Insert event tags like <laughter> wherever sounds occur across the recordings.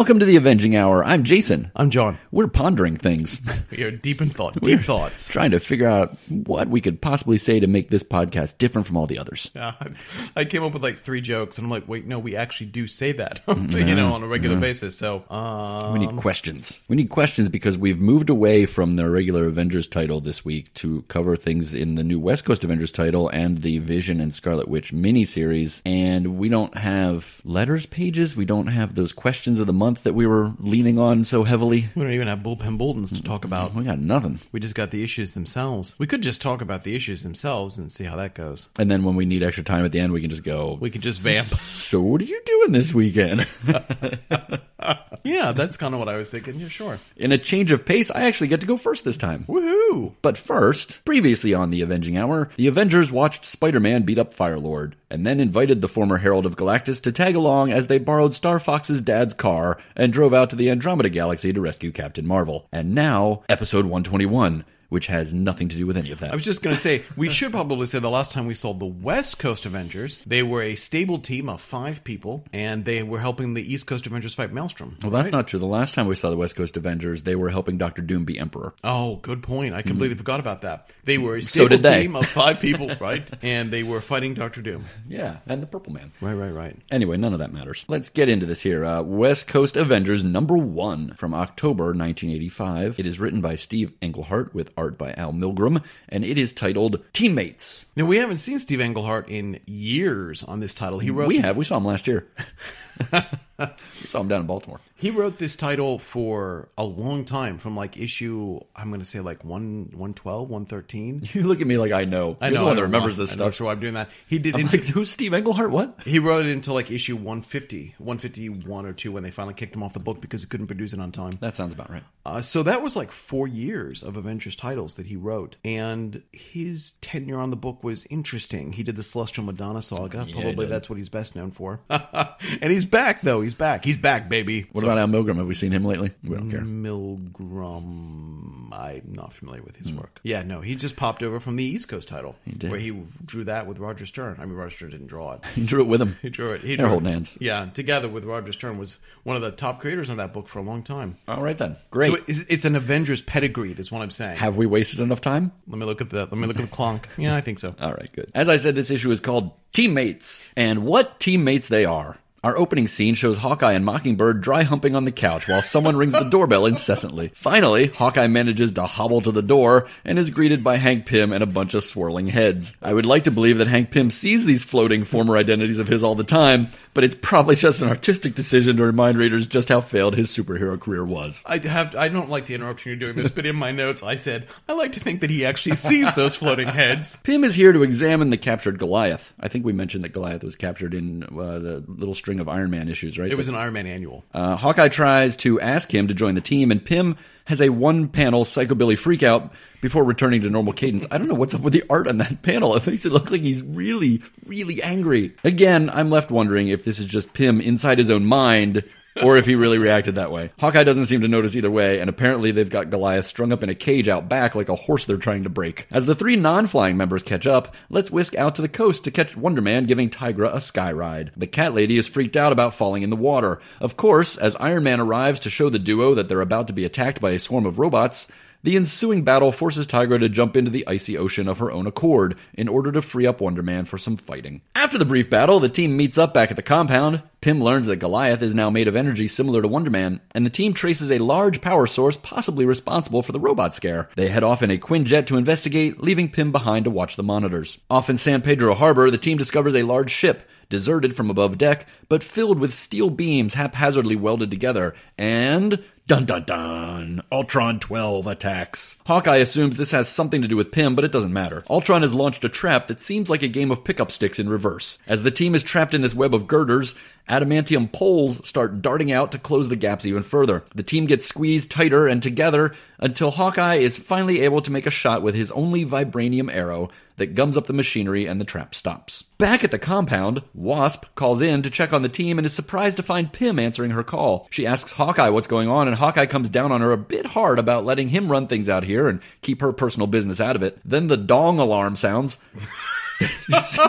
Welcome to the Avenging Hour. I'm Jason. I'm John. We're pondering things, <laughs> We are deep in thought. Deep thoughts. trying to figure out what we could possibly say to make this podcast different from all the others. <laughs> I came up with like three jokes, and I'm like, wait, no, we actually do say that, <laughs> you know, on a regular basis. So, um, We need questions. We need questions because we've moved away from the regular Avengers title this week to cover things in the new West Coast Avengers title and the Vision and Scarlet Witch miniseries. And we don't have letters pages. We don't have those questions of the month that we were leaning on so heavily. we don't even have bullpen bulletins to talk about. We got nothing. We just got the issues themselves. We could just talk about the issues themselves and see how that goes. And then when we need extra time at the end, we can just go. We could just vamp. So what are you doing this weekend? <laughs> Yeah, that's kind of what I was thinking. Yeah, sure. In a change of pace, I actually get to go first this time. Woohoo! But first, previously on the Avenging Hour, the Avengers watched Spider Man beat up Firelord, and then invited the former Herald of Galactus to tag along as they borrowed Star Fox's dad's car and drove out to the Andromeda Galaxy to rescue Captain Marvel. And now, episode 121, which has nothing to do with any of that. I was just going to say, we should probably say the last time we saw the West Coast Avengers, they were a stable team of five people, and they were helping the East Coast Avengers fight Maelstrom. well, that's not true. The last time we saw the West Coast Avengers, they were helping Doctor Doom be Emperor. Oh, good point. I completely forgot about that. They were a stable did they. team of five people, <laughs> right? And they were fighting Doctor Doom. <laughs> Yeah, and the Purple Man. Right, right, right. Anyway, none of that matters. Let's get into this here. Uh, West Coast Avengers number one from October 1985. It is written by Steve Englehart with art by Al Milgrom, and it is titled Teammates. Now, we haven't seen Steve Englehart in years on this title. He wrote We have. We saw him last year. <laughs> we saw him down in Baltimore. he wrote this title for a long time, from like issue I'm going to say like one one twelve, one thirteen. <laughs> You look at me like I know. I You're know the one I that remembers this I'm not stuff. sure why I'm doing that. He did. I'm into- like, who's Steve Englehart? What? he wrote it into like issue 150, 151 or two when they finally kicked him off the book because he couldn't produce it on time. That sounds about right. Uh, so that was like four years of Avengers titles that he wrote, and his tenure on the book was interesting. He did the Celestial Madonna saga. he Probably that's what he's best known for. <laughs> and he's back though. He's back. He's back, baby. What about Al Milgrom? Have we seen him lately? We don't care. Milgrom? I'm not familiar with his hmm. work. Yeah, no, he just popped over from the East Coast title, did. where he drew that with Roger Stern. I mean, Roger Stern didn't draw it. <laughs> He drew it with him. He drew it. He They're drew holding it. hands. Yeah, together with Roger Stern was one of the top creators on that book for a long time. All right then. Great. So it's, it's an Avengers pedigree, is what I'm saying. Have we wasted enough time? Let me look at the. Let me look at the clonk. Yeah, I think so. <laughs> All right, good. As I said, this issue is called Teammates, and what teammates they are. Our opening scene shows Hawkeye and Mockingbird dry humping on the couch while someone rings the doorbell incessantly. Finally, Hawkeye manages to hobble to the door and is greeted by Hank Pym and a bunch of swirling heads. I would like to believe that Hank Pym sees these floating former identities of his all the time, but it's probably just an artistic decision to remind readers just how failed his superhero career was. I have. I don't like to interrupt you're doing this, but in my notes I said I like to think that he actually sees those floating heads. <laughs> Pym is here to examine the captured Goliath. I think we mentioned that Goliath was captured in uh, the little string of Iron Man issues, right? It was an Iron Man annual. Uh, Hawkeye tries to ask him to join the team, and Pym has a one panel psychobilly freakout before returning to normal cadence. I don't know what's up with the art on that panel. <laughs> It makes it look like he's really, really angry. Again, I'm left wondering if this is just Pym inside his own mind. Or if he really reacted that way. Hawkeye doesn't seem to notice either way, and apparently they've got Goliath strung up in a cage out back like a horse they're trying to break. As the three non flying members catch up, let's whisk out to the coast to catch Wonder Man giving Tigra a sky ride. The cat lady is freaked out about falling in the water. Of course, as Iron Man arrives to show the duo that they're about to be attacked by a swarm of robots, the ensuing battle forces Tigra to jump into the icy ocean of her own accord in order to free up Wonder Man for some fighting. After the brief battle, the team meets up back at the compound. Pym learns that Goliath is now made of energy similar to Wonder Man, and the team traces a large power source possibly responsible for the robot scare. They head off in a Quinjet to investigate, leaving Pym behind to watch the monitors. Off in San Pedro Harbor, the team discovers a large ship deserted from above deck, but filled with steel beams haphazardly welded together, and dun dun dun, Ultron 12 attacks. Hawkeye assumes this has something to do with Pym, but it doesn't matter. Ultron has launched a trap that seems like a game of pickup sticks in reverse. As the team is trapped in this web of girders, adamantium poles start darting out to close the gaps even further. The team gets squeezed tighter and together until Hawkeye is finally able to make a shot with his only vibranium arrow that gums up the machinery and the trap stops. Back at the compound, Wasp calls in to check on the team and is surprised to find Pym answering her call. She asks Hawkeye what's going on, and Hawkeye comes down on her a bit hard about letting him run things out here and keep her personal business out of it. Then the dong alarm sounds. <laughs> you, see,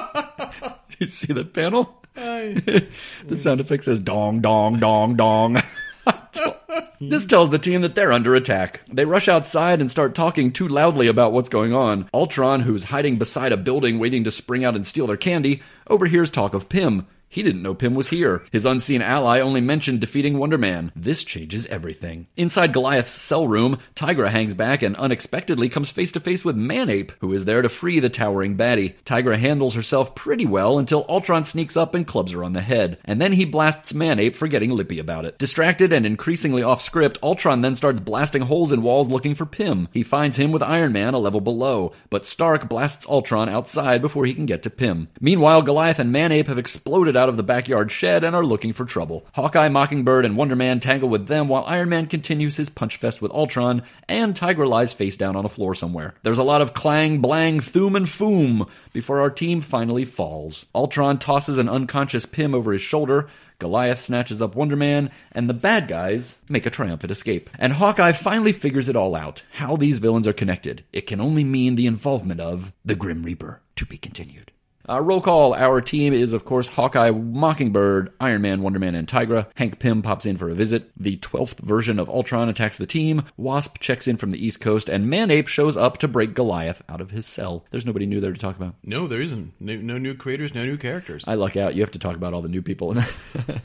you see the panel? <laughs> the sound effect says dong, dong, dong, dong. <laughs> <laughs> This tells the team that they're under attack. They rush outside and start talking too loudly about what's going on. Ultron, who's hiding beside a building waiting to spring out and steal their candy, overhears talk of Pym. He didn't know Pym was here. His unseen ally only mentioned defeating Wonder Man. This changes everything. Inside Goliath's cell room, Tigra hangs back and unexpectedly comes face to face with Manape, who is there to free the towering baddie. Tigra handles herself pretty well until Ultron sneaks up and clubs her on the head, and then he blasts Manape for getting lippy about it. Distracted and increasingly off script, Ultron then starts blasting holes in walls looking for Pym. He finds him with Iron Man a level below, but Stark blasts Ultron outside before he can get to Pym. Meanwhile, Goliath and Manape have exploded out of the backyard shed and are looking for trouble. Hawkeye, Mockingbird, and Wonder Man tangle with them while Iron Man continues his punch fest with Ultron, and Tigra lies face down on a floor somewhere. There's a lot of clang, blang, thoom, and foom before our team finally falls. Ultron tosses an unconscious Pym over his shoulder. Goliath snatches up Wonder Man, and the bad guys make a triumphant escape. And Hawkeye finally figures it all out how these villains are connected. It can only mean the involvement of the Grim Reaper. To be continued. Uh, roll call. Our team is, of course, Hawkeye, Mockingbird, Iron Man, Wonder Man, and Tigra. Hank Pym pops in for a visit. The 12th version of Ultron attacks the team. Wasp checks in from the East Coast, and Manape shows up to break Goliath out of his cell. There's nobody new there to talk about. No, there isn't. No, no new creators, no new characters. I luck out. You have to talk about all the new people. <laughs>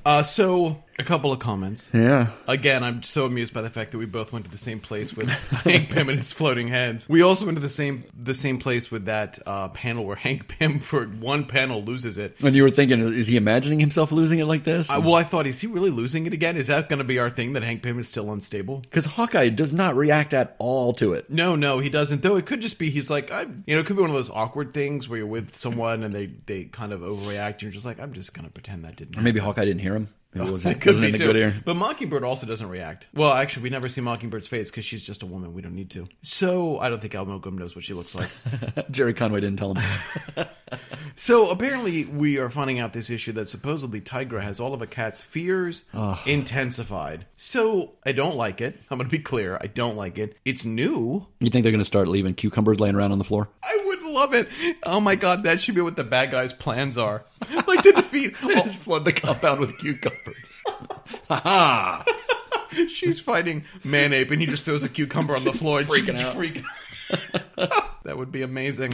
Uh, so, a couple of comments. yeah. Again, I'm so amused by the fact that we both went to the same place with <laughs> Hank Pym and his floating heads. We also went to the same the same place with that uh, panel where Hank Pym, for one panel, loses it. And you were thinking, is he imagining himself losing it like this? I, well, I thought, is he really losing it again? Is that going to be our thing that Hank Pym is still unstable? Because Hawkeye does not react at all to it. No, no, he doesn't. Though it could just be he's like, I, you know, it could be one of those awkward things where you're with someone and they they kind of overreact. And you're just like, I'm just going to pretend that didn't. Happen. Or maybe Hawkeye didn't hear him. Maybe it <laughs> wasn't, It wasn't be in a too. good ear. But Mockingbird also doesn't react. Well, actually, we never see Mockingbird's face because she's just a woman. We don't need to. So I don't think Al Milgrom knows what she looks like. <laughs> Gerry Conway didn't tell him. <laughs> so apparently, we are finding out this issue that supposedly Tigra has all of a cat's fears intensified. So I don't like it. I'm going to be clear. I don't like it. It's new. you think they're going to start leaving cucumbers laying around on the floor? I would love it. Oh my god, that should be what the bad guys' plans are. like to defeat. Just <laughs> oh, flood the compound with cucumbers. Ha <laughs> She's fighting Manape, and he just throws a cucumber on the floor. and freaking she's out. freaking- <laughs> <laughs> that would be amazing.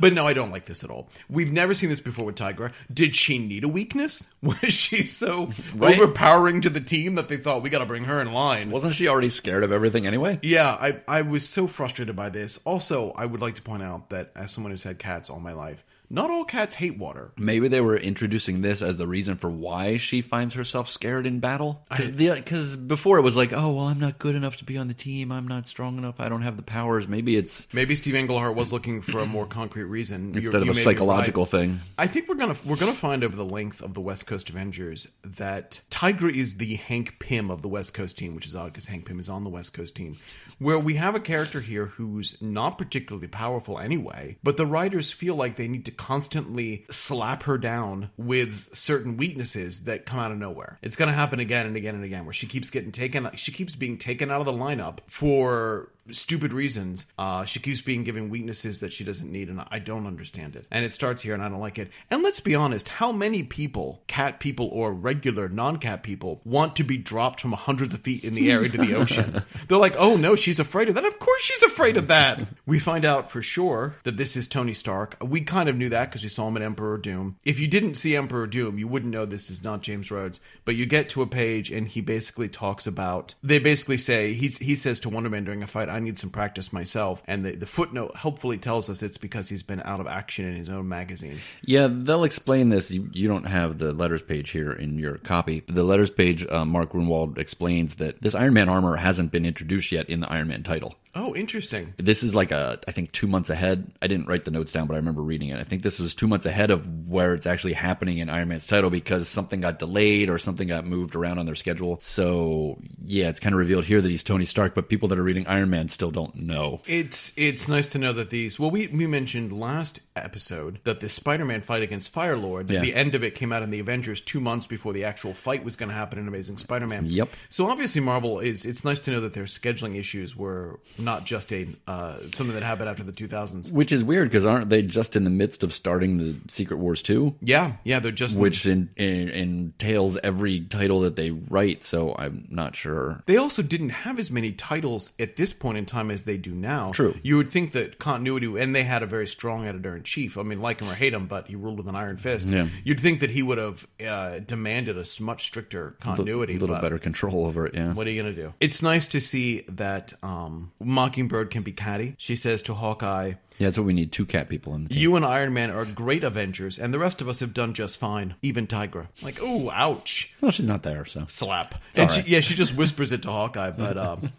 But no, I don't like this at all. We've never seen this before with Tigra. Did she need a weakness? <laughs> Was she so <laughs> Right. overpowering to the team that they thought we got to bring her in line? Wasn't she already scared of everything anyway? Yeah, I I was so frustrated by this. Also, I would like to point out that as someone who's had cats all my life, not all cats hate water. Maybe they were introducing this as the reason for why she finds herself scared in battle. Because before it was like, oh, well, I'm not good enough to be on the team. I'm not strong enough. I don't have the powers. Maybe it's Maybe Steve Englehart was looking for a more concrete reason instead you of a psychological right. thing. I think we're gonna we're gonna find over the length of the West Coast Avengers that Tigra is the Hank Pym of the West Coast team, which is odd because Hank Pym is on the West Coast team. Where we have a character here who's not particularly powerful anyway, but the writers feel like they need to constantly slap her down with certain weaknesses that come out of nowhere. It's gonna happen again and again and again, where she keeps getting taken, she keeps being taken out of the lineup for stupid reasons. Uh, she keeps being given weaknesses that she doesn't need, and I don't understand it. And it starts here, and I don't like it. And let's be honest, how many people, cat people or regular non-cat people, want to be dropped from hundreds of feet in the air into the <laughs> ocean? They're like, oh no, she's afraid of that. Of course she's afraid of that. we find out for sure that this is Tony Stark. We kind of knew that because we saw him in Emperor Doom. If you didn't see Emperor Doom, you wouldn't know this is not James Rhodes. But you get to a page, and he basically talks about. They basically say he's he says to Wonder Man during a fight, "I need some practice myself." And the the footnote helpfully tells us it's because he's been out of action in his own magazine. Yeah, they'll explain this. You, you don't have the letters page here in your copy. The letters page, uh, Mark Gruenwald explains that this Iron Man armor hasn't been introduced yet in the Iron Man title. Oh, interesting. This is like a, I think two months ahead. I didn't write the notes down, but I remember reading it. I think this was two months ahead of where it's actually happening in Iron Man's title because something got delayed or something got moved around on their schedule. So yeah, it's kind of revealed here that he's Tony Stark, but people that are reading Iron Man still don't know. It's it's nice to know that these. Well, we we mentioned last episode that the Spider-Man fight against Firelord, Yeah. the end of it came out in the Avengers two months before the actual fight was going to happen in Amazing Spider-Man. Yep. So obviously, Marvel is. It's nice to know that their scheduling issues were not just a uh, something that happened after the 2000s. Which is weird because aren't they just in the midst of starting the Secret Wars 2? Yeah, yeah, they're just Which in, in, entails every title that they write, so I'm not sure. They also didn't have as many titles at this point in time as they do now. True. You would think that continuity, and they had a very strong editor in chief. I mean, like him or hate him, but he ruled with an iron fist. Yeah. You'd think that he would have uh, demanded a much stricter continuity. A little but better control over it, yeah. What are you gonna do? It's nice to see that um, Mockingbird can be catty. She says to Hawkeye, Yeah, that's what we need two cat people in the team. "You and Iron Man are great Avengers, and the rest of us have done just fine. Even Tigra." Like, oh, ouch Well, she's not there, so. slap. And all she, right. yeah, she just whispers it to Hawkeye, but <laughs> um,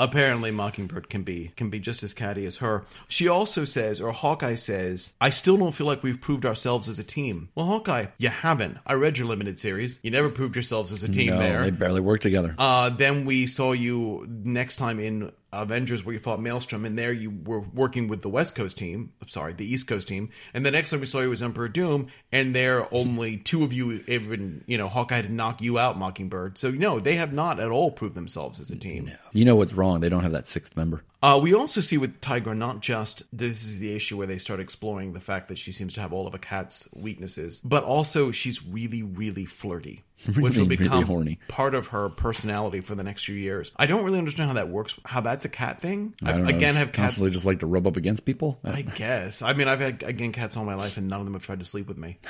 apparently Mockingbird can be can be just as catty as her. She also says, or Hawkeye says, "I still don't feel like we've proved ourselves as a team." Well, Hawkeye, you haven't. I read your limited series. You never proved yourselves as a team No, there. they barely work together. Uh, then we saw you next time in Avengers where you fought Maelstrom, and there you were working with the West Coast team. I'm sorry, the East Coast team. And the next time we saw you was Emperor Doom, and there only two of you even, you know, Hawkeye to knock you out, Mockingbird. So no, they have not at all proved themselves as a team. you know what's wrong. They don't have that sixth member. Uh, we also see with Tigra not just this is the issue where they start exploring the fact that she seems to have all of a cat's weaknesses, but also she's really, really flirty, <laughs> which Really, will really become horny. part of her personality for the next few years. I don't really understand how that works. How that's a cat thing? I don't know. again, have cats. constantly just like to rub up against people. I guess. I mean, I've had again cats all my life, and none of them have tried to sleep with me. <laughs>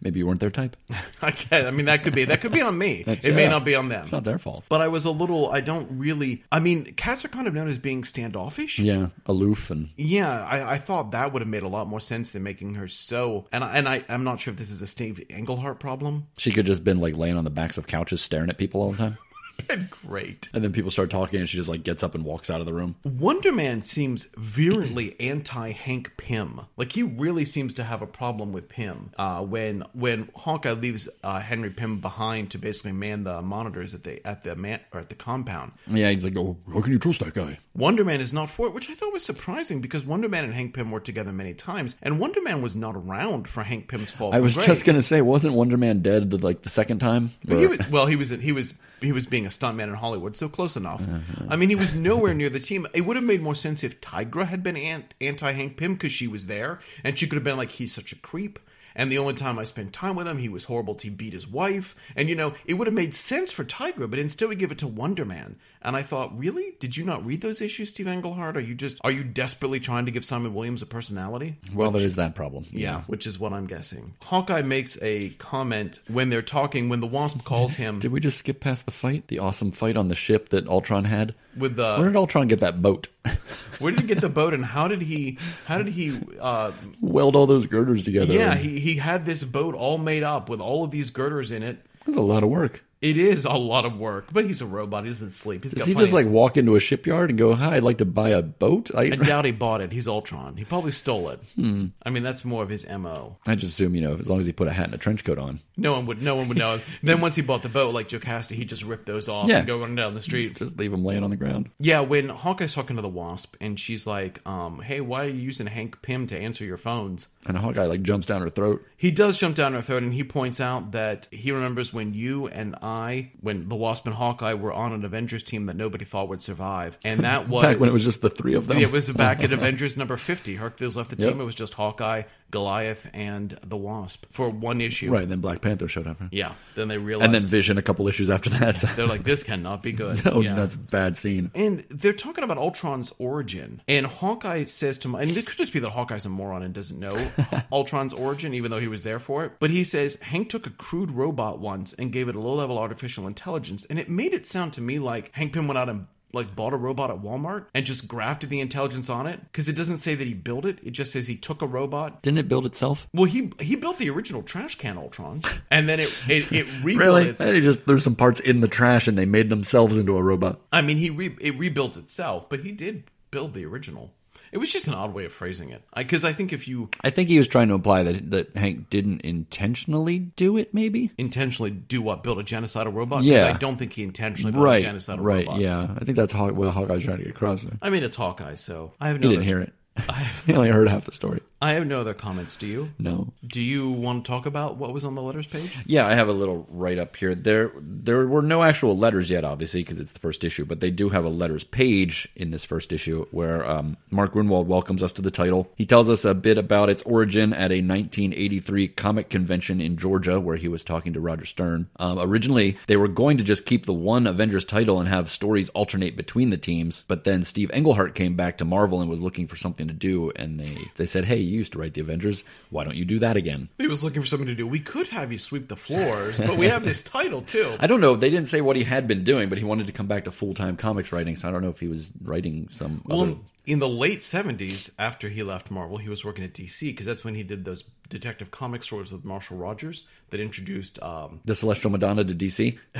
Maybe you weren't their type. <laughs> I guess. I mean, that could be that could be on me. it may not be on them. It's not their fault. But I was a little. I don't really. I mean, cats are kind of known as being standoffish. Yeah, aloof and Yeah, I, I thought that would have made a lot more sense than making her so. And I, and I, I'm not sure if this is a Steve Englehart problem. she could just been like laying on the backs of couches staring at people all the time. <laughs> Been great. And then people start talking and she just like gets up and walks out of the room. Wonder Man seems virulently <clears throat> anti Hank Pym. Like he really seems to have a problem with Pym. Uh, when when Hawkeye leaves uh, Henry Pym behind to basically man the monitors at the at the man or at the compound. Yeah, he's like, oh, how can you trust that guy? Wonder Man is not for it, which I thought was surprising because Wonder Man and Hank Pym worked together many times, and Wonder Man was not around for Hank Pym's fall. I was grace. just gonna say, wasn't Wonder Man dead the, like the second time? But he was, well, he was he was he was being a stuntman in Hollywood, so close enough. Uh-huh. I mean, he was nowhere near the team. It would have made more sense if Tigra had been anti Hank Pym because she was there, and she could have been like, "He's such a creep." And the only time I spent time with him, he was horrible. He beat his wife, and you know, it would have made sense for Tigra, but instead we give it to Wonder Man. And I thought, really, did you not read those issues, Steve Englehart? Are you just are you desperately trying to give Simon Williams a personality? well, there is that problem. Yeah, which is what I'm guessing. Hawkeye makes a comment when they're talking when the Wasp calls him Did we just skip past the fight? The awesome fight on the ship that Ultron had? With the Where did Ultron get that boat? <laughs> where did he get the boat and how did he how did he uh Weld all those girders together. yeah and- he he had this boat all made up with all of these girders in it. That's a lot of work. It is a lot of work, but he's a robot. He doesn't sleep. He's Does got he just like walk into a shipyard and go, "Hi, I'd like to buy a boat"? I, I doubt he bought it. He's Ultron. He probably stole it. Hmm. I mean, that's more of his mo. I just assume you know, as long as he put a hat and a trench coat on, No one would. No one would know. <laughs> then once he bought the boat, like Jocasta, he just ripped those off Yeah. and go running down the street. just leave him laying on the ground. Yeah, when Hawkeye's talking to the Wasp, and she's like, um, "Hey, why are you using Hank Pym to answer your phones?" And a Hawkeye like jumps down her throat. He does jump down her throat, and he points out that he remembers when you and I, when the Wasp and Hawkeye were on an Avengers team that nobody thought would survive, and that was <laughs> Back when it was just the three of them. it was back at <laughs> Avengers number fifty. Hercules left the team. Yep. It was just Hawkeye, Goliath, and the Wasp for one issue. right. and Then Black Panther showed up, Yeah. Then they realized, and then Vision a couple issues after that. <laughs> they're like, "This cannot be good." <laughs> oh, yeah. that's a bad scene. And they're talking about Ultron's origin. And Hawkeye says to my, and it could just be that Hawkeye's a moron and doesn't know <laughs> Ultron's origin, even though he was there for it. But he says Hank took a crude robot once and gave it a low level artificial intelligence. And it made it sound to me like Hank Pym went out and like bought a robot at Walmart and just grafted the intelligence on it because it doesn't say that he built it. It just says he took a robot. Didn't it build itself? Well, he he built the original trash can Ultron, and then it it, it <laughs> rebuilt Really? its, They just threw some parts in the trash and they made themselves into a robot. I mean, he re- it rebuilt itself, but he did build the original. It was just an odd way of phrasing it, because I, think if you I think he was trying to imply that that Hank didn't intentionally do it. Maybe. intentionally do what build a genocidal robot? Yeah. I don't think he intentionally built Right. a genocidal Right. robot. Yeah. I think that's Haw- what Hawkeye's trying to get across there. I mean, it's Hawkeye, so I have He no. didn't hear it. <laughs> I only heard half the story. I have no other comments. Do you? No. Do you want to talk about what was on the letters page? Yeah, I have a little write up here. There, there were no actual letters yet, obviously, because it's the first issue. But they do have a letters page in this first issue where um, Mark Gruenwald welcomes us to the title. He tells us a bit about its origin at a 1983 comic convention in Georgia, where he was talking to Roger Stern. Um, originally, they were going to just keep the one Avengers title and have stories alternate between the teams. But then Steve Englehart came back to Marvel and was looking for something to do, and they they said, "Hey, you used to write the Avengers. Why don't you do that again?" He was looking for something to do. We could have you sweep the floors, but we have this <laughs> title too. I don't know. They didn't say what he had been doing, but he wanted to come back to full time comics writing. So I don't know if he was writing some other. Well, in the late 70s, after he left Marvel, he was working at DC because that's when he did those Detective Comic stories with Marshall Rogers that introduced. Um, The Celestial Madonna to DC. <laughs>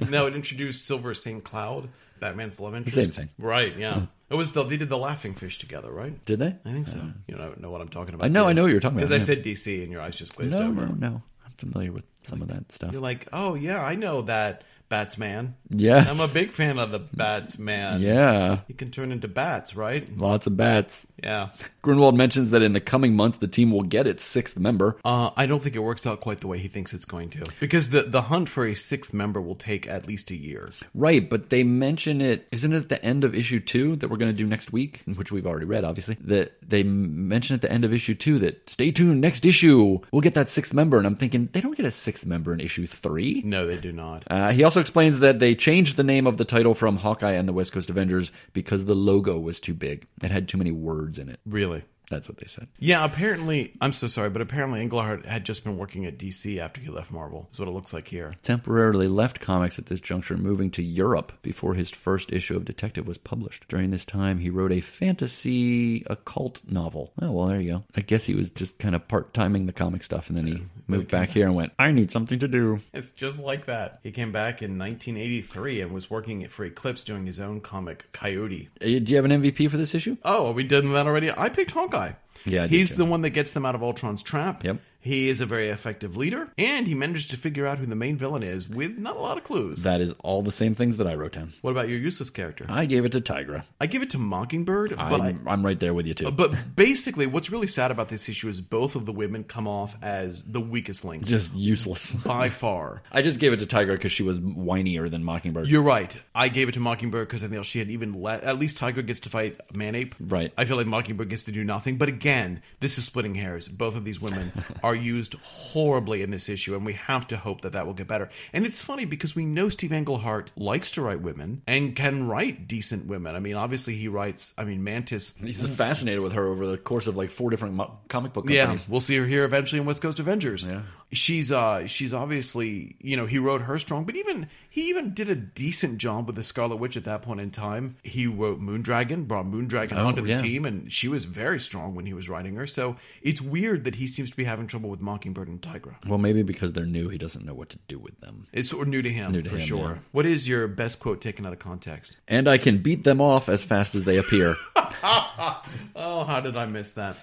<laughs> no, it introduced Silver St. Cloud, Batman's love interest. same thing. Right, yeah. Hmm. It was the, they did the Laughing Fish together, right? Did they? I think so. You know, know what I'm talking about. I know- I know what you're talking about, Because I said DC and your eyes just glazed No, over. no, no. I'm familiar with some of that stuff. You're like, oh, yeah, I know that Batsman. Yes. I'm a big fan of the Batsman. Yeah, He can turn into bats, right? lots of bats. Yeah. Gruenwald mentions that in the coming months the team will get its sixth member. Uh, I don't think it works out quite the way he thinks it's going to. Because the, the hunt for a sixth member will take at least a year. Right, but they mention it. Isn't it at the end of issue two that we're going to do next week, which we've already read, obviously? That they mention at the end of issue two that stay tuned, next issue we'll get that sixth member. And I'm thinking they don't get a sixth member in issue three. No, they do not. Uh, he also explains that they changed the name of the title from Hawkeye and the West Coast Avengers because the logo was too big. It had too many words in it. Really? That's what they said. Yeah, apparently, I'm so sorry, but apparently Englehart had just been working at DC after he left Marvel, is what it looks like here. Temporarily left comics at this juncture, moving to Europe before his first issue of Detective was published. During this time, he wrote a fantasy occult novel. Oh, well, there you go. I guess he was just kind of part timing the comic stuff, and then he moved back here and went, I need something to do. It's just like that. He came back in 1983 and was working for Eclipse doing his own comic, Coyote. Uh, Do you have an MVP for this issue? Oh, are we done that already? I picked Yeah, I he's the one that gets them out of Ultron's trap. Yep. He is a very effective leader, and he managed to figure out who the main villain is with not a lot of clues. That is all the same things that I wrote down. what about your useless character? I gave it to Tigra. I give it to Mockingbird, but I, I'm, I'm right there with you, too. but basically, what's really sad about this issue is both of the women come off as the weakest links just useless. <laughs> by far. I just gave it to Tigra because she was whinier than Mockingbird. You're right. I gave it to Mockingbird because I think she had even le- at least Tiger gets to fight Manape. Right. I feel like Mockingbird gets to do nothing. But again, this is splitting hairs. Both of these women are <laughs> used horribly in this issue, and we have to hope that that will get better. And it's funny because we know Steve Englehart likes to write women and can write decent women. I mean, obviously he writes. I mean, Mantis. He's fascinated with her over the course of like four different mo- comic book Yeah, we'll see her here eventually in West Coast Avengers. Yeah. She's uh she's obviously you know he wrote her strong, but even he even did a decent job with the Scarlet Witch at that point in time. He wrote Moondragon, brought Moondragon Oh, onto the yeah. team, and she was very strong when he was writing her. So it's weird that he seems to be having trouble with Mockingbird and Tigra. Well, maybe because they're new, he doesn't know what to do with them. It's sort of new to him New to for him, sure. yeah. What is your best quote taken out of context? And I can beat them off as fast as they appear. <laughs> <laughs> Oh, how did I miss that?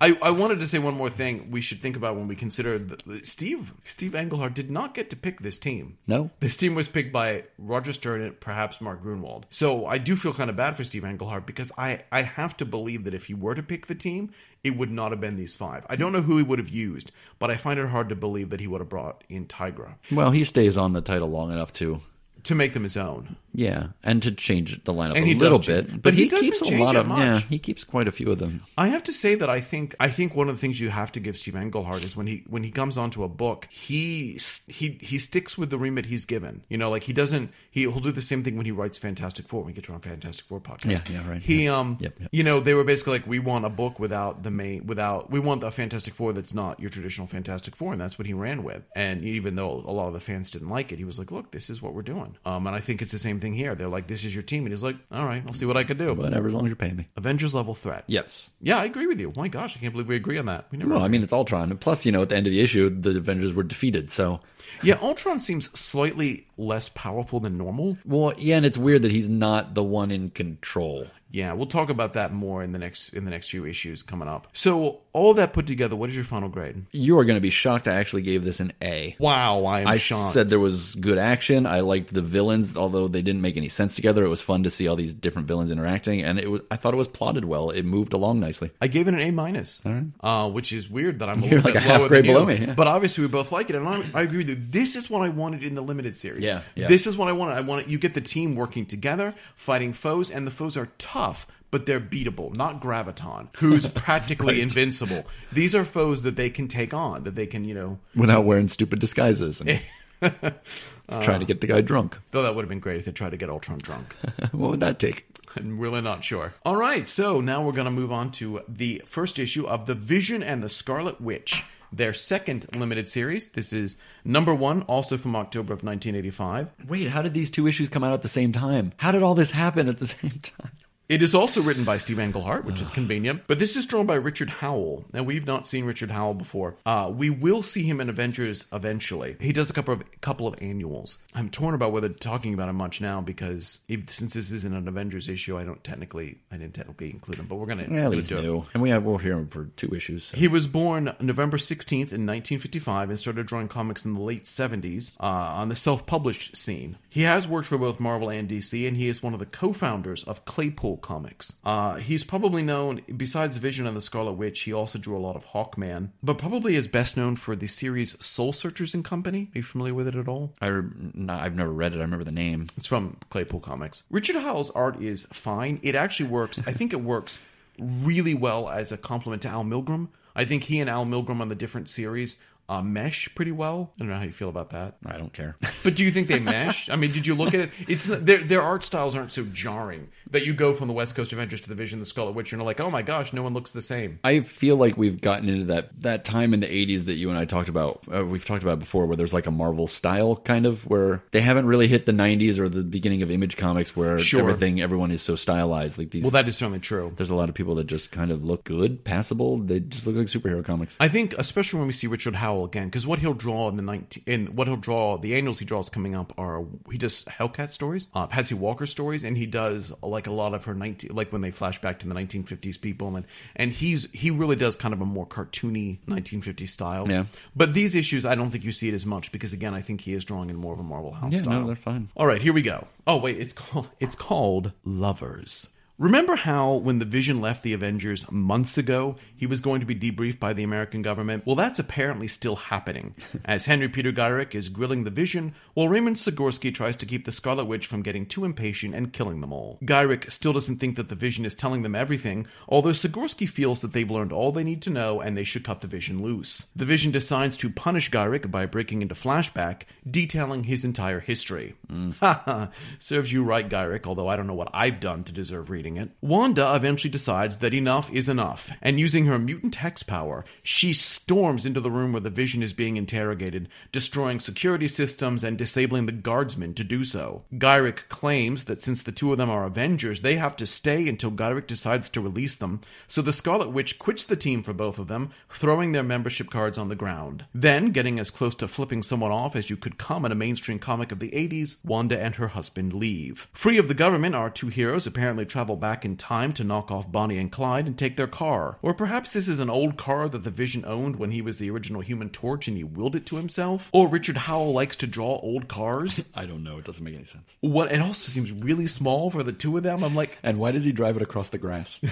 I, I wanted to say one more thing we should think about when we consider the, Steve Steve Englehart did not get to pick this team. No? This team was picked by Roger Stern and perhaps Mark Gruenwald. So I do feel kind of bad for Steve Englehart because I, I have to believe that if he were to pick the team, it would not have been these five. I don't know who he would have used, but I find it hard to believe that he would have brought in Tigra Well, he stays on the title long enough to, to make them his own. Yeah, and to change the lineup And a little change- bit. but But, he he, doesn't keeps a change lot of yeah, much. he keeps quite a few of them. I have to say that I think I think one of the things you have to give Steve Englehart is when he when he comes onto a book, he he he sticks with the remit he's given. You know, like he doesn't he, he'll do the same thing when he writes Fantastic Four. We get to our Fantastic Four podcast. Yeah, yeah, right. He um, Yep, yep. you know, they were basically like, we want a book without the main without we want a Fantastic Four that's not your traditional Fantastic Four, and that's what he ran with. And even though a lot of the fans didn't like it, he was like, look, this is what we're doing. Um, and I think it's the same thing here. They're like, this is your team, and he's like, all right, I'll see what I can do. Whatever, as long as you're paying me. Avengers level threat. Yes. Yeah, I agree with you. My gosh, I can't believe we agree on that. We never. Well, I mean, it's Ultron. And plus, you know, at the end of the issue, the Avengers were defeated. So, yeah, Ultron seems slightly less powerful than normal. well, yeah, and it's weird that he's not the one in control. Yeah, we'll talk about that more in the next in the next few issues coming up. So all that put together, what is your final grade? You are going to be shocked. I actually gave this an A. Wow, I am I shocked. said there was good action. I liked the villains, although they didn't make any sense together. It was fun to see all these different villains interacting, and it was. I thought it was plotted well. It moved along nicely. I gave it an A minus, uh, which is weird that I'm You're little like bit a half grade below me, yeah. But obviously, we both like it, and I, I agree with you. This is what I wanted in the limited series. Yeah, yeah. This is what I wanted. I wanted you get the team working together, fighting foes, and the foes are tough. But they're beatable, not Graviton, who's <laughs> practically invincible. These are foes that they can take on, that they can, you know. Without wearing stupid disguises and <laughs> uh, trying to get the guy drunk. Though that would have been great if they tried to get Ultron drunk. <laughs> what would that take? I'm really not sure. All right, so now we're going to move on to the first issue of The Vision and the Scarlet Witch, their second limited series. This is number one, also from October of 1985. Wait, how did these two issues come out at the same time? How did all this happen at the same time? It is also written by Steve Englehart, which is convenient, but this is drawn by Richard Howell. Now, we've not seen Richard Howell before. Uh, we will see him in Avengers eventually. He does a couple of couple of annuals. I'm torn about whether talking about him much now because if, since this isn't an Avengers issue, I don't technically I didn't technically include him, but we're gonna, Well, gonna he's it. new, and we have we'll hear him for two issues. so- He was born November 16th in 1955 and started drawing comics in the late 70s uh, on the self published scene. He has worked for both Marvel and DC, and he is one of the co founders of Claypool Comics. Uh, he's probably known, besides Vision and the Scarlet Witch, he also drew a lot of Hawkman, but probably is best known for the series Soul Searchers and Company. Are you familiar with it at all? I, rem- no, I've never read it. I remember the name. It's from Claypool Comics. Richard Howell's art is fine. It actually works. I think it works really well as a compliment to Al Milgrom. I think he and Al Milgrom on the different series uh, mesh pretty well. I don't know how you feel about that. I don't care. <laughs> But do you think they mesh? I mean, did you look at it? It's their their art styles aren't so jarring that you go from the West Coast Avengers to the Vision, the Scarlet Witch, and you're like, oh my gosh, no one looks the same. I feel like we've gotten into that that time in the '80s that you and I talked about. Uh, we've talked about before, where there's like a Marvel style kind of where they haven't really hit the '90s or the beginning of Image Comics, where Sure. everything everyone is so stylized. Like these, Well, that is certainly true. there's a lot of people that just kind of look good, passable. They just look like superhero comics. I think, especially when we see Richard Howell again, because what he'll draw in the nineteen, in what he'll draw, the annuals he draws coming up are he does Hellcat stories, uh, Patsy Walker stories, and he does like a lot of her nineteen, like when they flash back to the nineteen fifties people, and and he's he really does kind of a more cartoony nineteen fifties style. Yeah. But these issues, I don't think you see it as much because again, I think he is drawing in more of a Marvel House Yeah, style. no, they're fine. All right, here we go. Oh wait, it's called it's called Lovers. Remember how when the Vision left the Avengers months ago, he was going to be debriefed by the American government? Well, that's apparently still happening, <laughs> as Henry Peter Gyrich is grilling the Vision, while Raymond Sikorsky tries to keep the Scarlet Witch from getting too impatient and killing them all. Gyrich still doesn't think that the Vision is telling them everything, although Sikorsky feels that they've learned all they need to know and they should cut the Vision loose. The Vision decides to punish Gyrich by breaking into flashback, detailing his entire history. Mm. Haha, <laughs> serves you right, Gyrich, although I don't know what I've done to deserve reading it. Wanda eventually decides that enough is enough, and using her mutant hex power, she storms into the room where the Vision is being interrogated, destroying security systems and disabling the guardsmen to do so. Gyrich claims that since the two of them are Avengers, they have to stay until Gyrich decides to release them, so the Scarlet Witch quits the team for both of them, throwing their membership cards on the ground. Then, getting as close to flipping someone off as you could come in a mainstream comic of the 80s, Wanda and her husband leave. Free of the government, our two heroes apparently travel back in time to knock off Bonnie and Clyde and take their car. Or perhaps this is an old car that the Vision owned when he was the original Human Torch and he willed it to himself? Or Richard Howell likes to draw old cars? <laughs> I don't know. It doesn't make any sense. What it also seems really small for the two of them. I'm like, And why does he drive it across the grass? <laughs>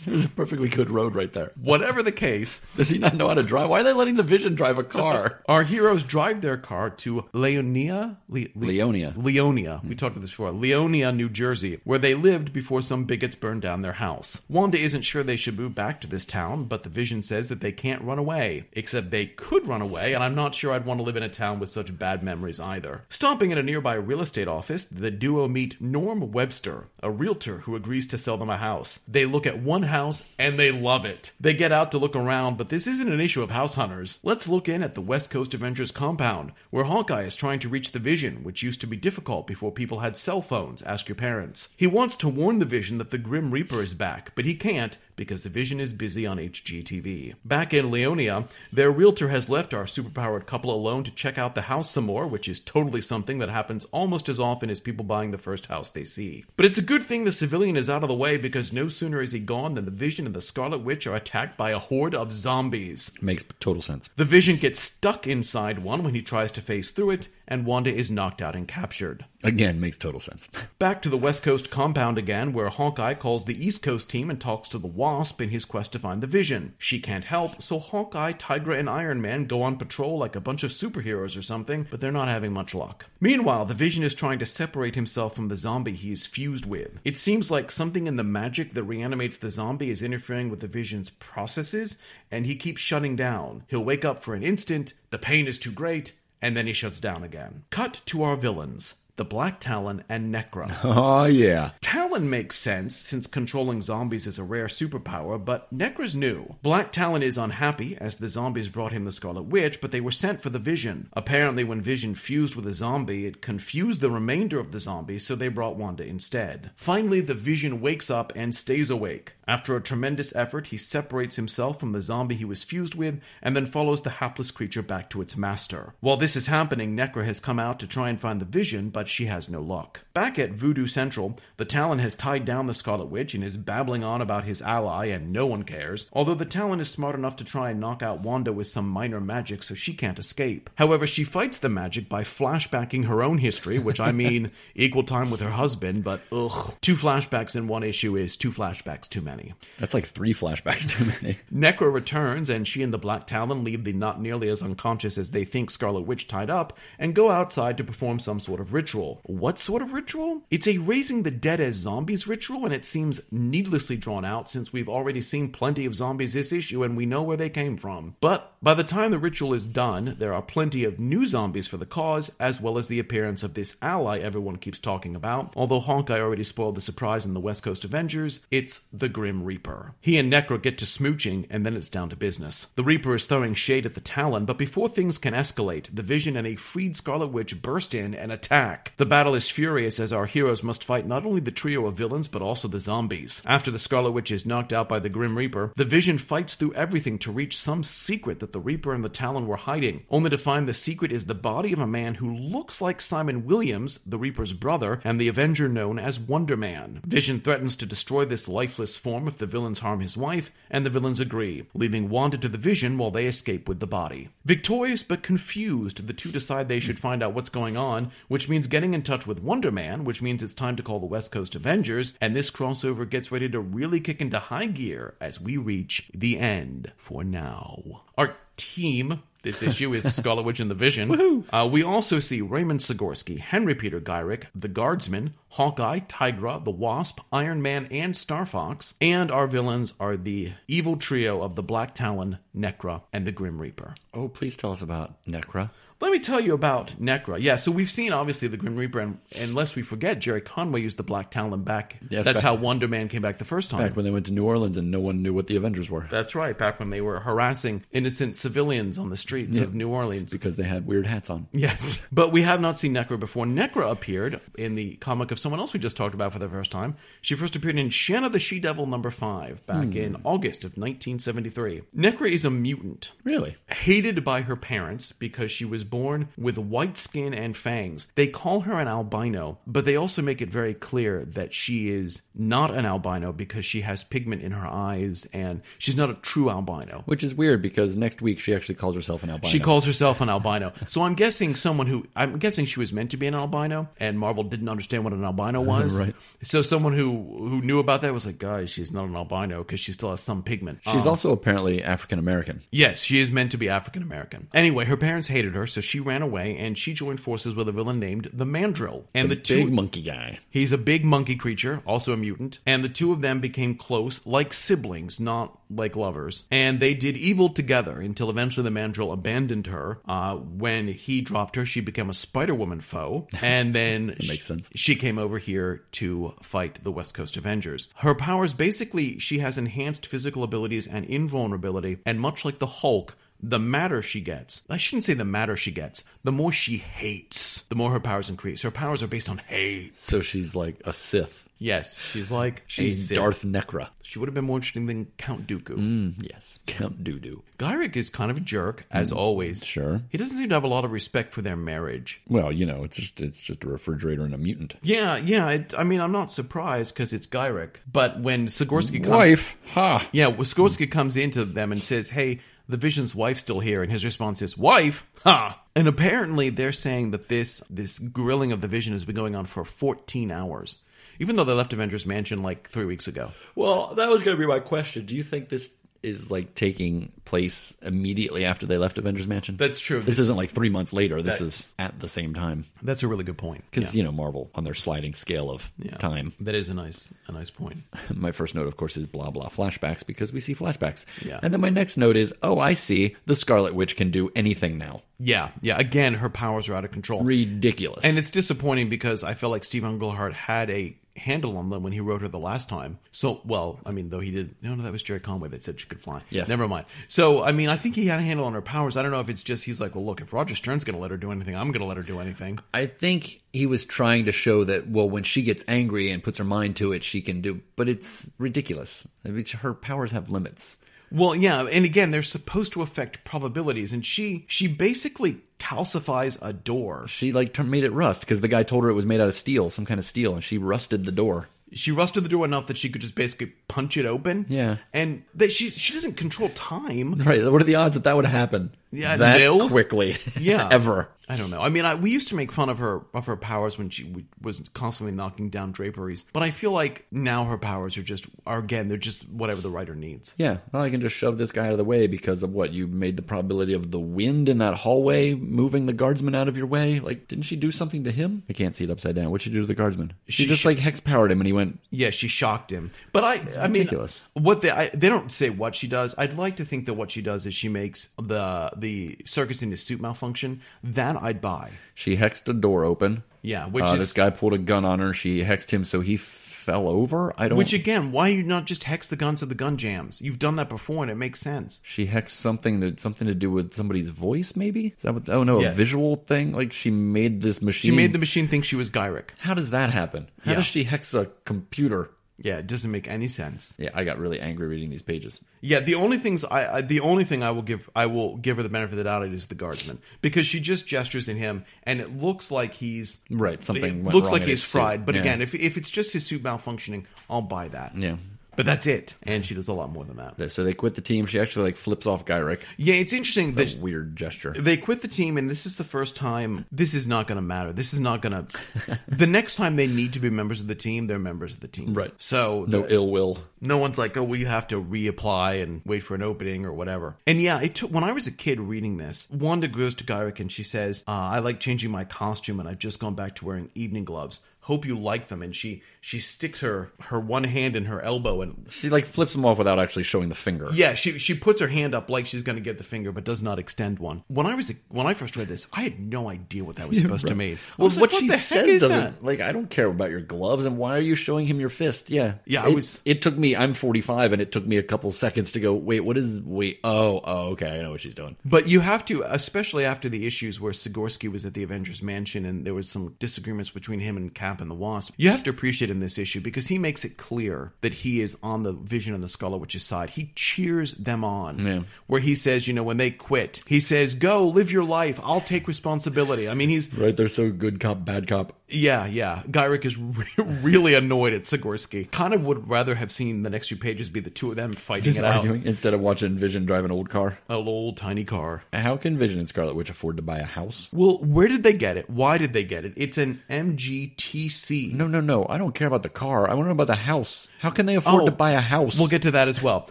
<laughs> There's a perfectly good road right there. whatever the case, Does he not know how to drive? Why are they letting the Vision drive a car? <laughs> our heroes drive their car to Leonia, Le- Le- Leonia. Leonia. We hmm. talked about this before. Leonia, New Jersey, where they lived before some bigots burned down their house. Wanda isn't sure they should move back to this town, but the Vision says that they can't run away. Except they could run away, and I'm not sure I'd want to live in a town with such bad memories either. Stopping at a nearby real estate office, the duo meet Norm Webster, a realtor who agrees to sell them a house. They look at one house and they love it. They get out to look around, but this isn't an issue of house hunters. Let's look in at the West Coast Avengers compound, where Hawkeye is trying to reach the Vision, which used to be difficult before people had cell phones. Ask your parents. He wants to warn the Vision that the Grim Reaper is back, but he can't because the Vision is busy on HGTV. Back in Leonia, their realtor has left our superpowered couple alone to check out the house some more, which is totally something that happens almost as often as people buying the first house they see. But it's a good thing the civilian is out of the way because no sooner is he gone than the Vision and the Scarlet Witch are attacked by a horde of zombies. Makes total sense. The Vision gets stuck inside one when he tries to phase through it, and Wanda is knocked out and captured. Again, makes total sense. <laughs> Back to the West Coast compound again, where Hawkeye calls the East Coast team and talks to the Wasp in his quest to find the Vision. She can't help, so Hawkeye, Tigra, and Iron Man go on patrol like a bunch of superheroes or something, but they're not having much luck. Meanwhile, the Vision is trying to separate himself from the zombie he is fused with. It seems like something in the magic that reanimates the zombie is interfering with the Vision's processes, and he keeps shutting down. He'll wake up for an instant, the pain is too great, and then he shuts down again. Cut to our villains. The Black Talon and Necra. <laughs> Oh, yeah. Talon makes sense since controlling zombies is a rare superpower, but Necra's new. Black Talon is unhappy as the zombies brought him the Scarlet Witch, but they were sent for the Vision. Apparently, when Vision fused with a zombie, it confused the remainder of the zombies, so they brought Wanda instead. Finally, the Vision wakes up and stays awake. After a tremendous effort, he separates himself from the zombie he was fused with and then follows the hapless creature back to its master. While this is happening, Necra has come out to try and find the Vision, but she has no luck. Back at Voodoo Central, the Talon has tied down the Scarlet Witch and is babbling on about his ally, and no one cares, although the Talon is smart enough to try and knock out Wanda with some minor magic so she can't escape. However, she fights the magic by flashbacking her own history, which I mean, <laughs> equal time with her husband, but ugh. Two flashbacks in one issue is two flashbacks too many. That's like three flashbacks too many. Necra returns, and she and the Black Talon leave the not nearly as unconscious as they think Scarlet Witch tied up and go outside to perform some sort of ritual. What sort of ritual? It's a raising the dead as zombies ritual, and it seems needlessly drawn out since we've already seen plenty of zombies this issue and we know where they came from. But by the time the ritual is done, there are plenty of new zombies for the cause, as well as the appearance of this ally everyone keeps talking about. Although Hawkeye already spoiled the surprise in the West Coast Avengers, it's the Grim Reaper. He and Necra get to smooching, and then it's down to business. The Reaper is throwing shade at the Talon, but before things can escalate, the Vision and a freed Scarlet Witch burst in and attack. The battle is furious as our heroes must fight not only the trio of villains, but also the zombies. After the Scarlet Witch is knocked out by the Grim Reaper, the Vision fights through everything to reach some secret that the Reaper and the Talon were hiding, only to find the secret is the body of a man who looks like Simon Williams, the Reaper's brother, and the Avenger known as Wonder Man. Vision threatens to destroy this lifeless form if the villains harm his wife, and the villains agree, leaving Wanda to the Vision while they escape with the body. Victorious but confused, the two decide they should find out what's going on, which means getting in touch with Wonder Man, which means it's time to call the West Coast Avengers, and this crossover gets ready to really kick into high gear as we reach the end for now. Our team this issue is the Scarlet Witch and the Vision. Uh, we also see Raymond Sikorsky, Henry Peter Gyrich, the Guardsman, Hawkeye, Tigra, the Wasp, Iron Man, and Star Fox. And our villains are the evil trio of the Black Talon, Necra, and the Grim Reaper. Oh, please tell us about Necra. Let me tell you about Necra. Yeah, so we've seen obviously the Grim Reaper, and unless we forget, Gerry Conway used the Black Talon back. Yes, That's back- how Wonder Man came back the first time. Back when they went to New Orleans and no one knew what the Avengers were That's right, back when they were harassing innocent civilians on the streets of New Orleans. because they had weird hats on. Yes, <laughs> but we have not seen Necra before. Necra appeared in the comic of someone else we just talked about for the first time. She first appeared in Shanna the She Devil number five back hmm. in August of 1973. Necra is a mutant. Really? Hated by her parents because she was born with white skin and fangs. They call her an albino, but they also make it very clear that she is not an albino because she has pigment in her eyes and she's not a true albino. Which is weird because next week she actually calls herself an albino. She calls herself an albino. So I'm guessing someone who I'm guessing she was meant to be an albino, and Marvel didn't understand what an albino <laughs> was. Right. So someone who who knew about that was like, guys, she's not an albino because she still has some pigment. She's Um, also apparently African American. Yes, she is meant to be African American. Anyway, her parents hated her, so so she ran away and she joined forces with a villain named the Mandrill. And the, two Big monkey guy. He's a big monkey creature, also a mutant, and the two of them became close, like siblings, not like lovers. And they did evil together until eventually the Mandrill abandoned her. Uh, when he dropped her, she became a Spider Woman foe, <laughs> and then makes sense. She came over here to fight the West Coast Avengers. Her powers basically, she has enhanced physical abilities and invulnerability, and much like the Hulk. The madder she gets, I shouldn't say the madder she gets, the more she hates, the more her powers increase. Her powers are based on hate. So she's like a Sith. Yes, she's like She's Darth Necra. She would have been more interesting than Count Dooku. Mm, yes. Count Doo-Doo. Gyrich is kind of a jerk, as always. Sure. He doesn't seem to have a lot of respect for their marriage. Well, you know, it's just it's just a refrigerator and a mutant. Yeah, yeah. It, I mean, I'm not surprised because it's Gyrich. But when Sikorsky comes, Wife. Ha. yeah, when Sikorsky comes into them and says, "Hey, the Vision's wife's still here," and his response is, "Wife? Ha!" And apparently, they're saying that this this grilling of the Vision has been going on for 14 hours, even though they left Avengers Mansion like three weeks ago. Well, that was going to be my question. Do you think this is like taking place immediately after they left Avengers Mansion? That's true. This isn't like three months later. This That- is at the same time That's a really good point. because you know Marvel on their sliding scale of Yeah. time. That is a nice a nice point. <laughs> My first note, of course, is blah blah flashbacks because we see flashbacks. Yeah. And then my next note is, oh, I see. The Scarlet Witch can do anything now. Yeah, yeah. Again, her powers are out of control. Ridiculous. And it's disappointing because I felt like Steve Englehart had a handle on them when he wrote her the last time. So, well, I mean, though he did. No, no, that was Gerry Conway that said she could fly. Yes. Never mind. So, I mean, I think he had a handle on her powers. I don't know if it's just he's like, well, look, if Roger Stern's going to let her do anything, I'm going to let her do anything. I think he was trying to show that well, when she gets angry and puts her mind to it, she can do. But it's ridiculous. I mean, her powers have limits. Well, yeah, and again, they're supposed to affect probabilities, and she she basically calcifies a door. She like made it rust because the guy told her it was made out of steel, some kind of steel, and she rusted the door. She rusted the door enough that she could just basically punch it open. Yeah. and that she she doesn't control time. Right? What are the odds that that would happen? Yeah, that quickly. <laughs> Yeah. ever. I don't know. I mean, I, we used to make fun of her of her powers when she w- was constantly knocking down draperies, but I feel like now her powers are just are again they're just whatever the writer needs. Yeah, well, I can just shove this guy out of the way because of what you made the probability of the wind in that hallway moving the guardsman out of your way. Like, didn't she do something to him? I can't see it upside down. What'd she do to the guardsman? She, She just sh- like hex powered him, and he went. Yeah, she shocked him, but I I mean what they I, they don't say what she does. I'd like to think that what she does is she makes the the circus into suit malfunction. That I'd buy. She hexed a door open. Yeah, which Uh, is this guy pulled a gun on her. She hexed him, so he fell over. I don't. which again, why you not just hex the guns of the gun jams? You've done that before, and it makes sense. she hexed something that something to do with somebody's voice. Maybe is that what? Oh no, Yeah. a visual thing. Like she made this machine. She made the machine think she was Gyrich. How does that happen? How Yeah. does she hex a computer? Yeah, it doesn't make any sense. Yeah, I got really angry reading these pages. Yeah, the only things I, I the only thing I will give I will give her the benefit of the doubt is the guardsman because she just gestures at him and it looks like he's Right, something looks like he's fried, but Yeah. again, if if it's just his suit malfunctioning, I'll buy that. Yeah. But that's it, and she does a lot more than that. So they quit the team. She actually like flips off Gyrich. Yeah, it's interesting that Weird gesture. they quit the team, and this is the first time. This is not going to matter. This is not going <laughs> to. the next time they need to be members of the team, they're members of the team. Right. So No the- ill will. No one's like, oh, well, you have to reapply and wait for an opening or whatever. And yeah, it took when I was a kid reading this. Wanda goes to Gyrich and she says, uh, "I like changing my costume, and I've just gone back to wearing evening gloves. Hope you like them." And she she sticks her her one hand in her elbow and She like flips him off without actually showing the finger. yeah, she she puts her hand up like she's going to get the finger, but does not extend one. When I was when I first read this, I had no idea what that was <laughs> supposed to mean. Well, what, like, she says doesn't that? like. I don't care about your gloves, and why are you showing him your fist? Yeah, Yeah, I It- was- It took me. I'm 45, and it took me a couple seconds to go. Wait, what is? Wait, oh, oh, okay, I know what she's doing. But you have to, especially after the issues where Sikorsky was at the Avengers Mansion and there was some disagreements between him and Cap and the Wasp. You have to appreciate in this issue because he makes it clear that he is on the Vision and the Scarlet Witch's side. He cheers them on. Yeah. Where he says, you know, when they quit, he says, "Go live your life. I'll take responsibility." I mean, he's Right? They're so good cop, bad cop. yeah, yeah. Gyrich is re- <laughs> really annoyed at Sikorsky. Kind of would rather have seen the next few pages be the two of them fighting Just it out. arguing instead of watching Vision drive an old car. A little tiny car. How can Vision and Scarlet Witch afford to buy a house? Well, where did they get it? Why did they get it? It's an MGT MGTC. No, no, no. I don't care about the car. I want to know about the house. How can they afford Oh, to buy a house? We'll get to that as well.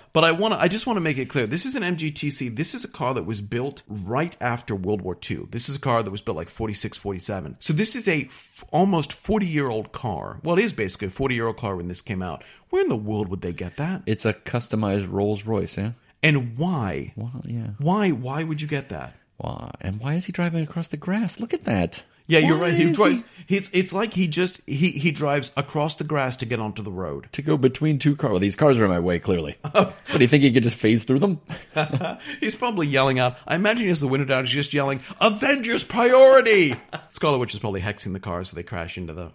But I want to I just want to make it clear. This is an MGTC. This is a car that was built right after World War II. This is a car that was built like 46, 47. So this is a f- almost 40-year-old car. Well, it is basically a 40-year-old car when this came out. Where in the world would they get that? it's a customized Rolls Royce, yeah? And why? Well, yeah. Why why would you get that? Why? And why is he driving across the grass? Look at that. Yeah, you're Why right. He is drives. It's it's like he just he he drives across the grass to get onto the road. to go between two cars. Well, these cars are in my way, clearly. <laughs> but do you think he could just phase through them? <laughs> He's probably yelling out. I imagine he has the window down. He's just yelling, "Avengers priority!" <laughs> Scarlet Witch is probably hexing the car so they crash into the.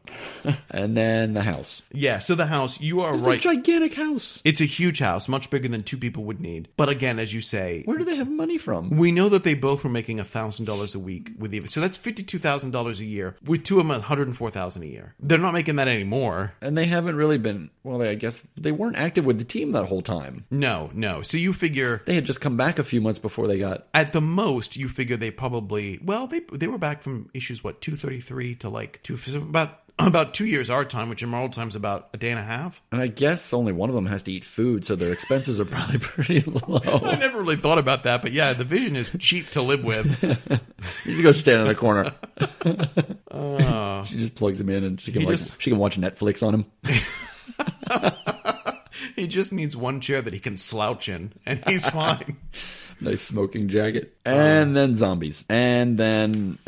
And then the house. Yeah. So the house, you are It's right. a gigantic house. it's a huge house, much bigger than two people would need. But again, as you say, Where do they have money from? we know that they both were making a thousand dollars a week with the. So that's fifty two thousand dollars a year. With two of them, one hundred and four thousand a year. They're not making that anymore. And they haven't really been. Well, they, I guess they weren't active with the team that whole time. No, no. So you figure They had just come back a few months before they got. at the most, you figure they probably well they they were back from issues what two thirty three to like two about <clears throat> about two years our time, which in Marvel time's about a day and a half. And I guess only one of them has to eat food, so their expenses are probably <laughs> pretty low. I never really thought about that, but yeah, the Vision is cheap to live with. <laughs> You just go stand in the corner. Uh, <laughs> She just plugs him in, and she can like, just- she can watch Netflix on him. he just needs one chair that he can slouch in, and he's fine. nice smoking jacket, and then zombies, and then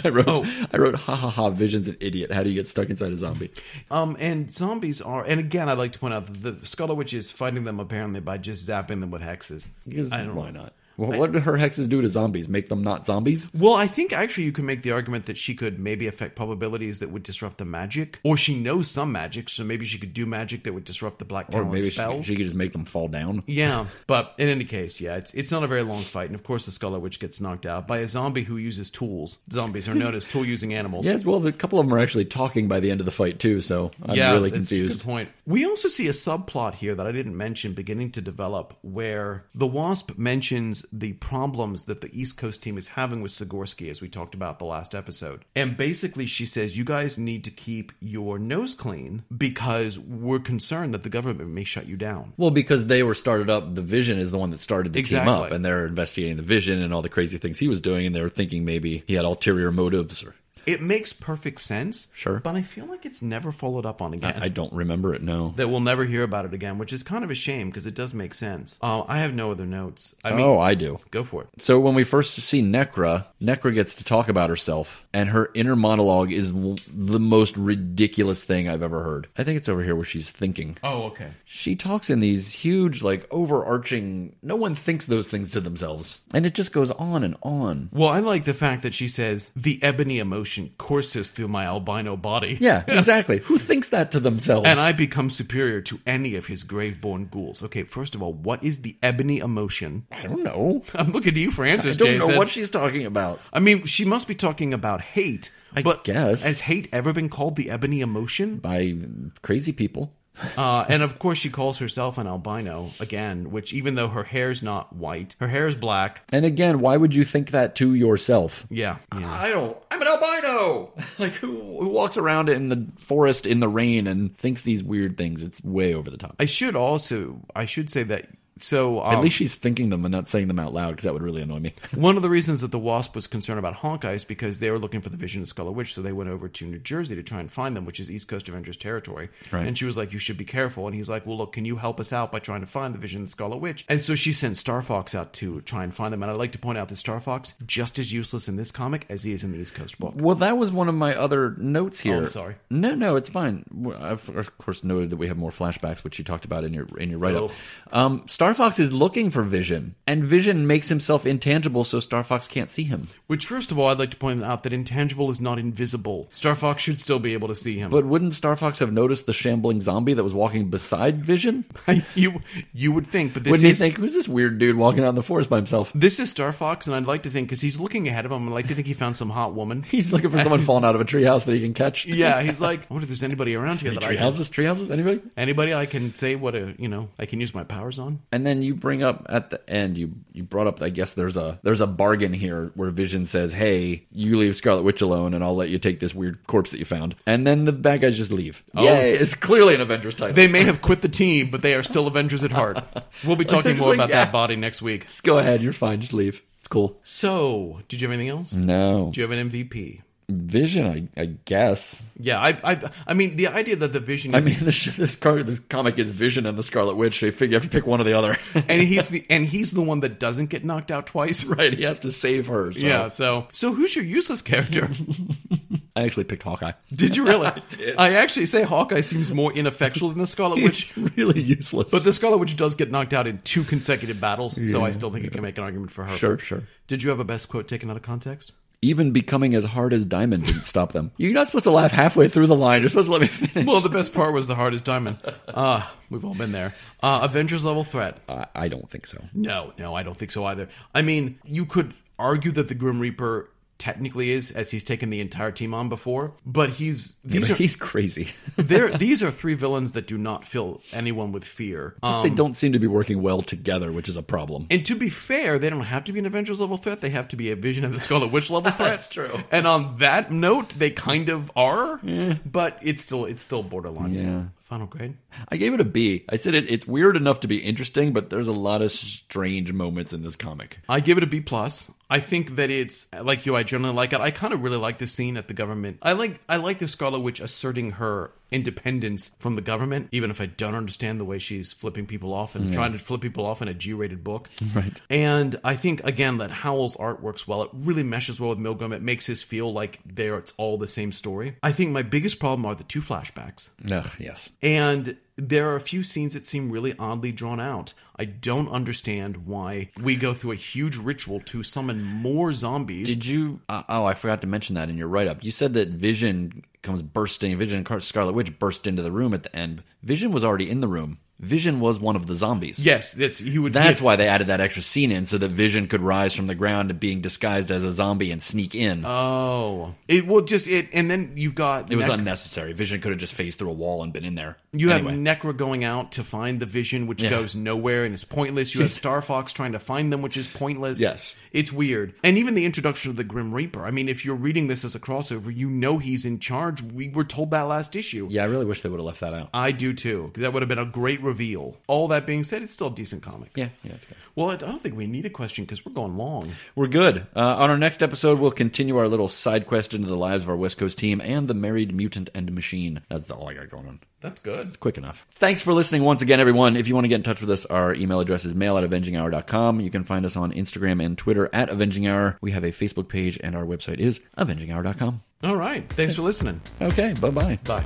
<laughs> I wrote, Oh. I wrote, ha ha ha, Vision's an idiot. How do you get stuck inside a zombie? Um, and zombies are, and again, I'd like to point out that the Scarlet Witch is fighting them apparently by just zapping them with hexes. Because I don't why know. not? Well, what did her hexes do to zombies? Make them not zombies? Well, I think actually you can make the argument that she could maybe affect probabilities that would disrupt the magic, or she knows some magic, so maybe she could do magic that would disrupt the Black Or maybe she, spells. she could just make them fall down. Yeah, <laughs> but in any case, yeah, it's it's not a very long fight, and of course the Scarlet Witch gets knocked out by a zombie who uses tools. Zombies are known as tool using animals. <laughs> Yes, well, a couple of them are actually talking by the end of the fight too, so I'm yeah, really that's a confused. Good point. We also see a subplot here that I didn't mention beginning to develop, where the Wasp mentions the problems that the East Coast team is having with Sikorsky, as we talked about the last episode. And basically, she says, "You guys need to keep your nose clean because we're concerned that the government may shut you down." Well, because they were started up, the Vision is the one that started the Exactly. team up, and they're investigating the Vision and all the crazy things he was doing, and they were thinking maybe he had ulterior motives. Or It makes perfect sense, Sure. but I feel like it's never followed up on again. I don't remember it. No. that we'll never hear about it again, which is kind of a shame because it does make sense. Uh, I have no other notes. I mean, oh, I do. go for it. So when we first see Necra, Necra gets to talk about herself, and her inner monologue is the most ridiculous thing I've ever heard. I think it's over here where she's thinking. Oh, okay. She talks in these huge, like overarching. No one thinks those things to themselves, and it just goes on and on. Well, I like the fact that she says the ebony emotion courses through my albino body. Yeah, <laughs> exactly. Who thinks that to themselves? And I become superior to any of his grave-born ghouls. Okay, first of all, what is the ebony emotion? I don't know. I'm looking to you for I don't Jason. know what she's talking about. I mean, she must be talking about hate. I but guess. Has hate ever been called the ebony emotion? By crazy people. Uh, and of course, she calls herself an albino again, which even though her hair's not white, her hair is black. And again, why would you think that to yourself? Yeah, yeah. I don't. I'm an albino. <laughs> like who, who walks around in the forest in the rain and thinks these weird things? It's way over the top. I should also, I should say that. So um, At least she's thinking them and not saying them out loud because that would really annoy me. <laughs> One of the reasons that the Wasp was concerned about Hawkeye is because they were looking for the Vision of Scarlet Witch, so they went over to New Jersey to try and find them, which is East Coast Avengers territory. Right. And she was like, "You should be careful." And he's like, "Well, look, can you help us out by trying to find the Vision of the Scarlet Witch?" And so she sent Star Fox out to try and find them. And I'd like to point out that Star Fox just as useless in this comic as he is in the East Coast book. Well, that was one of my other notes here. Oh, I'm sorry. No, no, it's fine. I've of course noted that we have more flashbacks, which you talked about in your in your write up. Um, Star Fox is looking for Vision, and Vision makes himself intangible, so Star Fox can't see him. Which, first of all, I'd like to point out that intangible is not invisible. Star Fox should still be able to see him. But wouldn't Star Fox have noticed the shambling zombie that was walking beside Vision? <laughs> you you would think, but this Wouldn't he is think, who's this weird dude walking out in the forest by himself? this is Star Fox, and I'd like to think because he's looking ahead of him. I'd like to think he found some hot woman. <laughs> He's looking for someone <laughs> falling out of a treehouse that he can catch. Yeah, he's like, I wonder if there's anybody around here that I can, Treehouses? Treehouses? Anybody? anybody I can say what a you know I can use my powers on. And then you bring up at the end, you you brought up. I guess there's a there's a bargain here where Vision says, "Hey, you leave Scarlet Witch alone, and I'll let you take this weird corpse that you found." And then the bad guys just leave. Oh, It's clearly an Avengers title. They may have quit the team, but they are still Avengers at heart. <laughs> We'll be talking more like, about yeah. that body next week. Just go ahead. You're fine. Just leave. It's cool. So, did you have anything else? No. Do you have an MVP? Vision, I, I guess. Yeah, I, I, I mean, the idea that the Vision. Is, I mean, <laughs> this this, car, this comic is Vision and the Scarlet Witch. They figure you have to pick one or the other, <laughs> and he's the and he's the one that doesn't get knocked out twice. <laughs> Right, he has to save her. So. Yeah, so so who's your useless character? I actually picked Hawkeye. Did you really? I did. I actually say Hawkeye seems more ineffectual than the Scarlet Witch. really useless. But the Scarlet Witch does get knocked out in two consecutive battles, yeah, so I still think yeah. you can make an argument for her. Sure, sure. Did you have a best quote taken out of context? Even becoming as hard as diamond didn't stop them. You're not supposed to laugh halfway through the line. You're supposed to let me finish. Well, the best part was the hardest diamond. Ah, uh, we've all been there. Uh, Avengers level threat. Uh, I don't think so. No, no, I don't think so either. I mean, you could argue that the Grim Reaper technically is, as he's taken the entire team on before. But he's these yeah, but are, he's crazy. <laughs> there, <laughs> these are three villains that do not fill anyone with fear. Um, they don't seem to be working well together, which is a problem. And to be fair, they don't have to be an Avengers level threat. They have to be a Vision of the Scarlet Witch level <laughs> threat. That's true. And on that note, they kind of are. Yeah. But it's still it's still borderline. Yeah. Final grade? I gave it a B. I said it, it's weird enough to be interesting, but there's a lot of strange moments in this comic. I give it a B plus. I think that it's like you. I generally like it. I kind of really like the scene at the government. I like I like the Scarlet Witch asserting her independence from the government, even if I don't understand the way she's flipping people off and yeah. trying to flip people off in a G-rated book. Right. And I think again that Howell's art works well. It really meshes well with Milgrom. It makes us feel like they're it's all the same story. I think my biggest problem are the two flashbacks. Ugh, yes. And there are a few scenes that seem really oddly drawn out. I don't understand why we go through a huge ritual to summon more zombies. Did you? Uh, oh, I forgot to mention that in your write up. You said that Vision comes bursting. Vision Scarlet Witch burst into the room at the end. Vision was already in the room. Vision was one of the zombies. Yes, that's he would. That's why they added that extra scene in, so that Vision could rise from the ground and being disguised as a zombie and sneak in. Oh, it will just it, and then you've got it was unnecessary. Vision could have just phased through a wall and been in there. You anyway. have Necra going out to find the Vision, which yeah. goes nowhere and is pointless. You have Star Fox trying to find them, which is pointless. Yes, it's weird. And even the introduction of the Grim Reaper. I mean, if you're reading this as a crossover, you know he's in charge. We were told that last issue. Yeah, I really wish they would have left that out. I do too, because that would have been a great reveal. All that being said, it's still a decent comic. Yeah, yeah, it's good. Well, I don't think we need a question because we're going long. We're good. Uh, on our next episode, we'll continue our little side quest into the lives of our West Coast team and the married mutant and machine. That's all I got going on. That's good. It's quick enough. Thanks for listening once again, everyone. If you want to get in touch with us, our email address is mail at avenginghour.com. You can find us on Instagram and Twitter at avenginghour. We have a Facebook page, and our website is avenginghour.com. All right. Thanks for listening. Okay. Bye-bye. Bye.